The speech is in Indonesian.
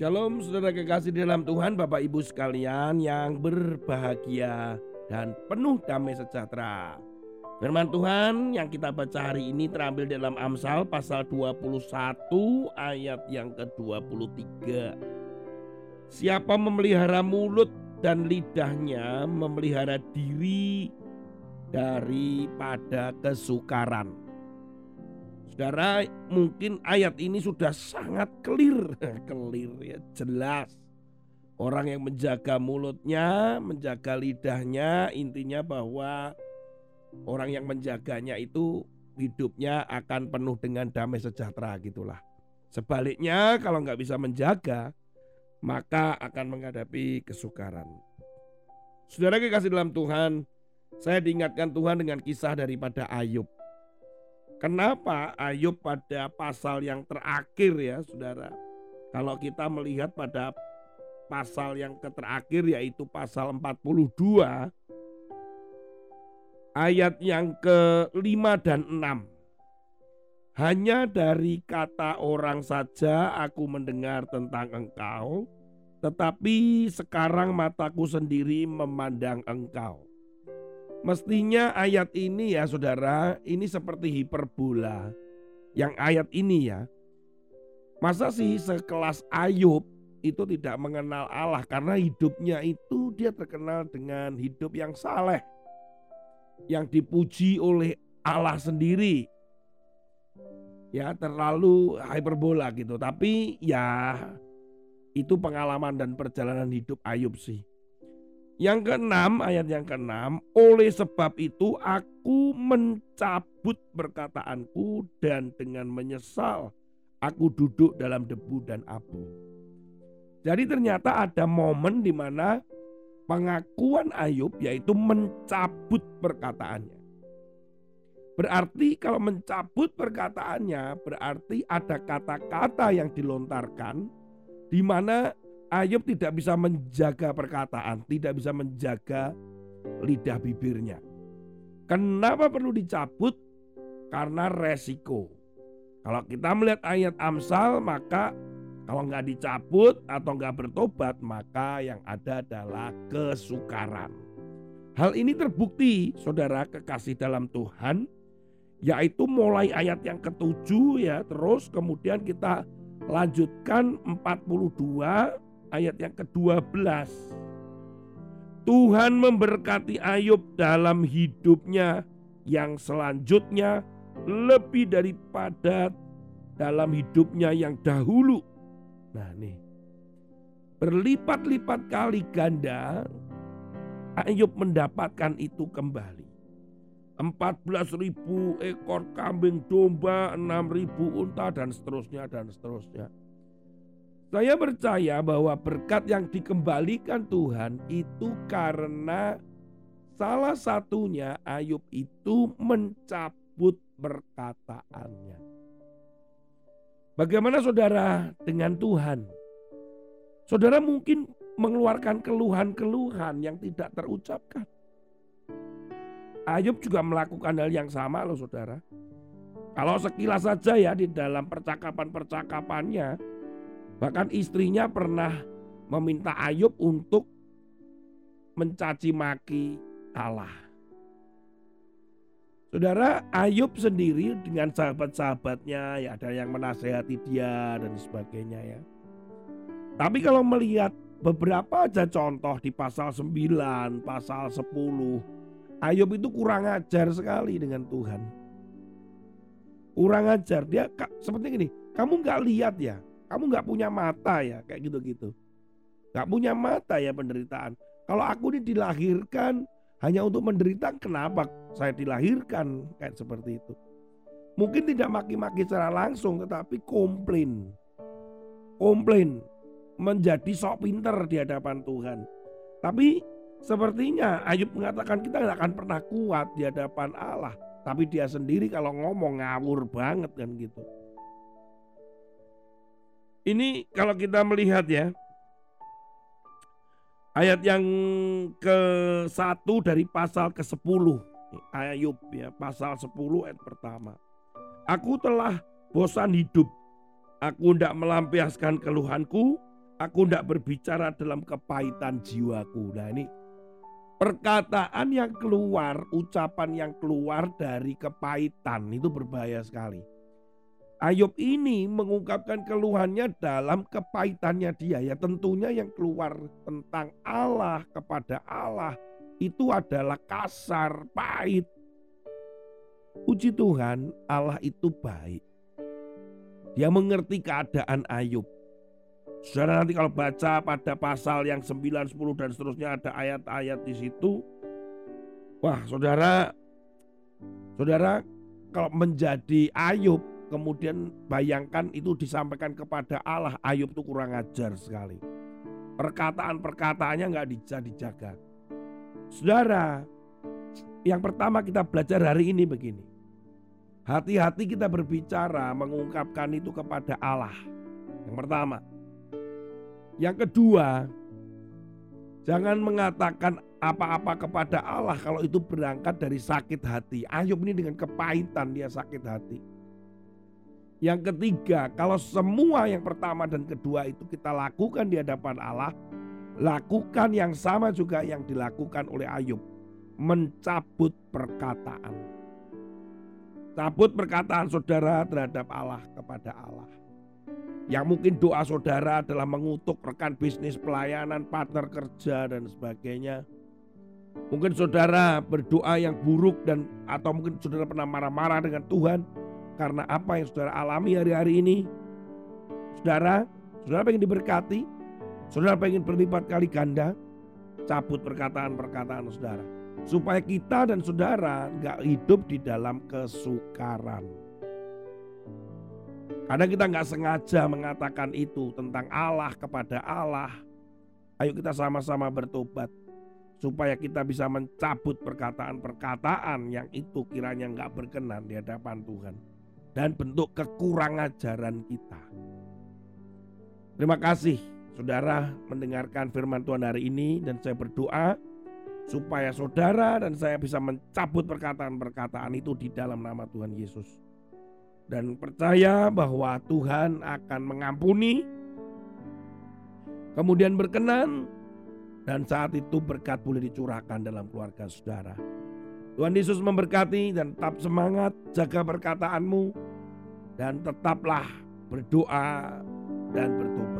Shalom saudara kekasih di dalam Tuhan Bapak Ibu sekalian yang berbahagia dan penuh damai sejahtera. Firman Tuhan yang kita baca hari ini terambil dalam Amsal pasal 21 ayat yang ke-23. Siapa memelihara mulut dan lidahnya memelihara diri daripada kesukaran. Saudara, mungkin ayat ini sudah sangat clear, clear ya, jelas. Orang yang menjaga mulutnya, menjaga lidahnya, intinya bahwa orang yang menjaganya itu hidupnya akan penuh dengan damai sejahtera gitulah. Sebaliknya kalau nggak bisa menjaga, maka akan menghadapi kesukaran. Saudara kekasih dalam Tuhan, saya diingatkan Tuhan dengan kisah daripada Ayub. Kenapa Ayub pada pasal yang terakhir ya saudara. Kalau kita melihat pada pasal yang terakhir yaitu pasal 42 ayat yang ke-5 dan 6. Hanya dari kata orang saja aku mendengar tentang engkau, tetapi sekarang mataku sendiri memandang engkau. Mestinya ayat ini ya saudara, ini seperti hiperbola. Yang ayat ini ya. Masa sih sekelas Ayub itu tidak mengenal Allah karena hidupnya itu dia terkenal dengan hidup yang saleh. Yang dipuji oleh Allah sendiri. Ya terlalu hiperbola gitu. Tapi ya itu pengalaman dan perjalanan hidup Ayub sih. Yang keenam, ayat yang keenam, oleh sebab itu aku mencabut perkataanku dan dengan menyesal aku duduk dalam debu dan abu. Jadi ternyata ada momen di mana pengakuan Ayub yaitu mencabut perkataannya. Berarti kalau mencabut perkataannya berarti ada kata-kata yang dilontarkan di mana Ayub tidak bisa menjaga perkataan, tidak bisa menjaga lidah bibirnya. Kenapa perlu dicabut? Karena resiko. Kalau kita melihat ayat Amsal, maka kalau nggak dicabut atau nggak bertobat, maka yang ada adalah kesukaran. Hal ini terbukti, saudara kekasih dalam Tuhan, yaitu mulai ayat yang ketujuh ya, terus kemudian kita lanjutkan 42 ayat yang ke-12. Tuhan memberkati Ayub dalam hidupnya yang selanjutnya lebih daripada dalam hidupnya yang dahulu. Nah nih, berlipat-lipat kali ganda Ayub mendapatkan itu kembali. 14 ribu ekor kambing domba, 6 ribu unta dan seterusnya dan seterusnya. Saya percaya bahwa berkat yang dikembalikan Tuhan itu karena salah satunya Ayub itu mencabut perkataannya. Bagaimana saudara dengan Tuhan? Saudara mungkin mengeluarkan keluhan-keluhan yang tidak terucapkan. Ayub juga melakukan hal yang sama loh saudara. Kalau sekilas saja ya di dalam percakapan-percakapannya Bahkan istrinya pernah meminta Ayub untuk mencaci maki Allah. Saudara Ayub sendiri dengan sahabat-sahabatnya ya ada yang menasehati dia dan sebagainya ya. Tapi kalau melihat beberapa aja contoh di pasal 9, pasal 10, Ayub itu kurang ajar sekali dengan Tuhan. Kurang ajar dia seperti ini, kamu nggak lihat ya kamu nggak punya mata ya kayak gitu-gitu. Nggak punya mata ya penderitaan. Kalau aku ini dilahirkan hanya untuk menderita, kenapa saya dilahirkan kayak seperti itu? Mungkin tidak maki-maki secara langsung, tetapi komplain, komplain menjadi sok pinter di hadapan Tuhan. Tapi sepertinya Ayub mengatakan kita nggak akan pernah kuat di hadapan Allah. Tapi dia sendiri kalau ngomong ngawur banget kan gitu. Ini kalau kita melihat ya ayat yang ke satu dari pasal ke sepuluh Ayub ya pasal sepuluh ayat pertama. Aku telah bosan hidup. Aku tidak melampiaskan keluhanku. Aku tidak berbicara dalam kepahitan jiwaku. Nah ini perkataan yang keluar, ucapan yang keluar dari kepahitan itu berbahaya sekali. Ayub ini mengungkapkan keluhannya dalam kepahitannya dia. Ya tentunya yang keluar tentang Allah kepada Allah itu adalah kasar, pahit. Puji Tuhan Allah itu baik. Dia mengerti keadaan Ayub. Saudara nanti kalau baca pada pasal yang 9, 10 dan seterusnya ada ayat-ayat di situ. Wah saudara, saudara kalau menjadi Ayub kemudian bayangkan itu disampaikan kepada Allah Ayub itu kurang ajar sekali. Perkataan-perkataannya nggak dijaga. Saudara, yang pertama kita belajar hari ini begini. Hati-hati kita berbicara mengungkapkan itu kepada Allah. Yang pertama, yang kedua, jangan mengatakan apa-apa kepada Allah kalau itu berangkat dari sakit hati. Ayub ini dengan kepahitan dia sakit hati. Yang ketiga, kalau semua yang pertama dan kedua itu kita lakukan di hadapan Allah, lakukan yang sama juga yang dilakukan oleh Ayub, mencabut perkataan. Cabut perkataan saudara terhadap Allah kepada Allah. Yang mungkin doa saudara adalah mengutuk rekan bisnis, pelayanan, partner kerja dan sebagainya. Mungkin saudara berdoa yang buruk dan atau mungkin saudara pernah marah-marah dengan Tuhan karena apa yang saudara alami hari-hari ini. Saudara, saudara pengen diberkati, saudara pengen berlipat kali ganda, cabut perkataan-perkataan saudara. Supaya kita dan saudara nggak hidup di dalam kesukaran. Kadang kita nggak sengaja mengatakan itu tentang Allah kepada Allah. Ayo kita sama-sama bertobat supaya kita bisa mencabut perkataan-perkataan yang itu kiranya nggak berkenan di hadapan Tuhan dan bentuk kekurangajaran kita. Terima kasih saudara mendengarkan firman Tuhan hari ini dan saya berdoa supaya saudara dan saya bisa mencabut perkataan-perkataan itu di dalam nama Tuhan Yesus dan percaya bahwa Tuhan akan mengampuni, kemudian berkenan, dan saat itu berkat boleh dicurahkan dalam keluarga saudara. Tuhan Yesus memberkati dan tetap semangat, jaga perkataanmu, dan tetaplah berdoa dan bertobat.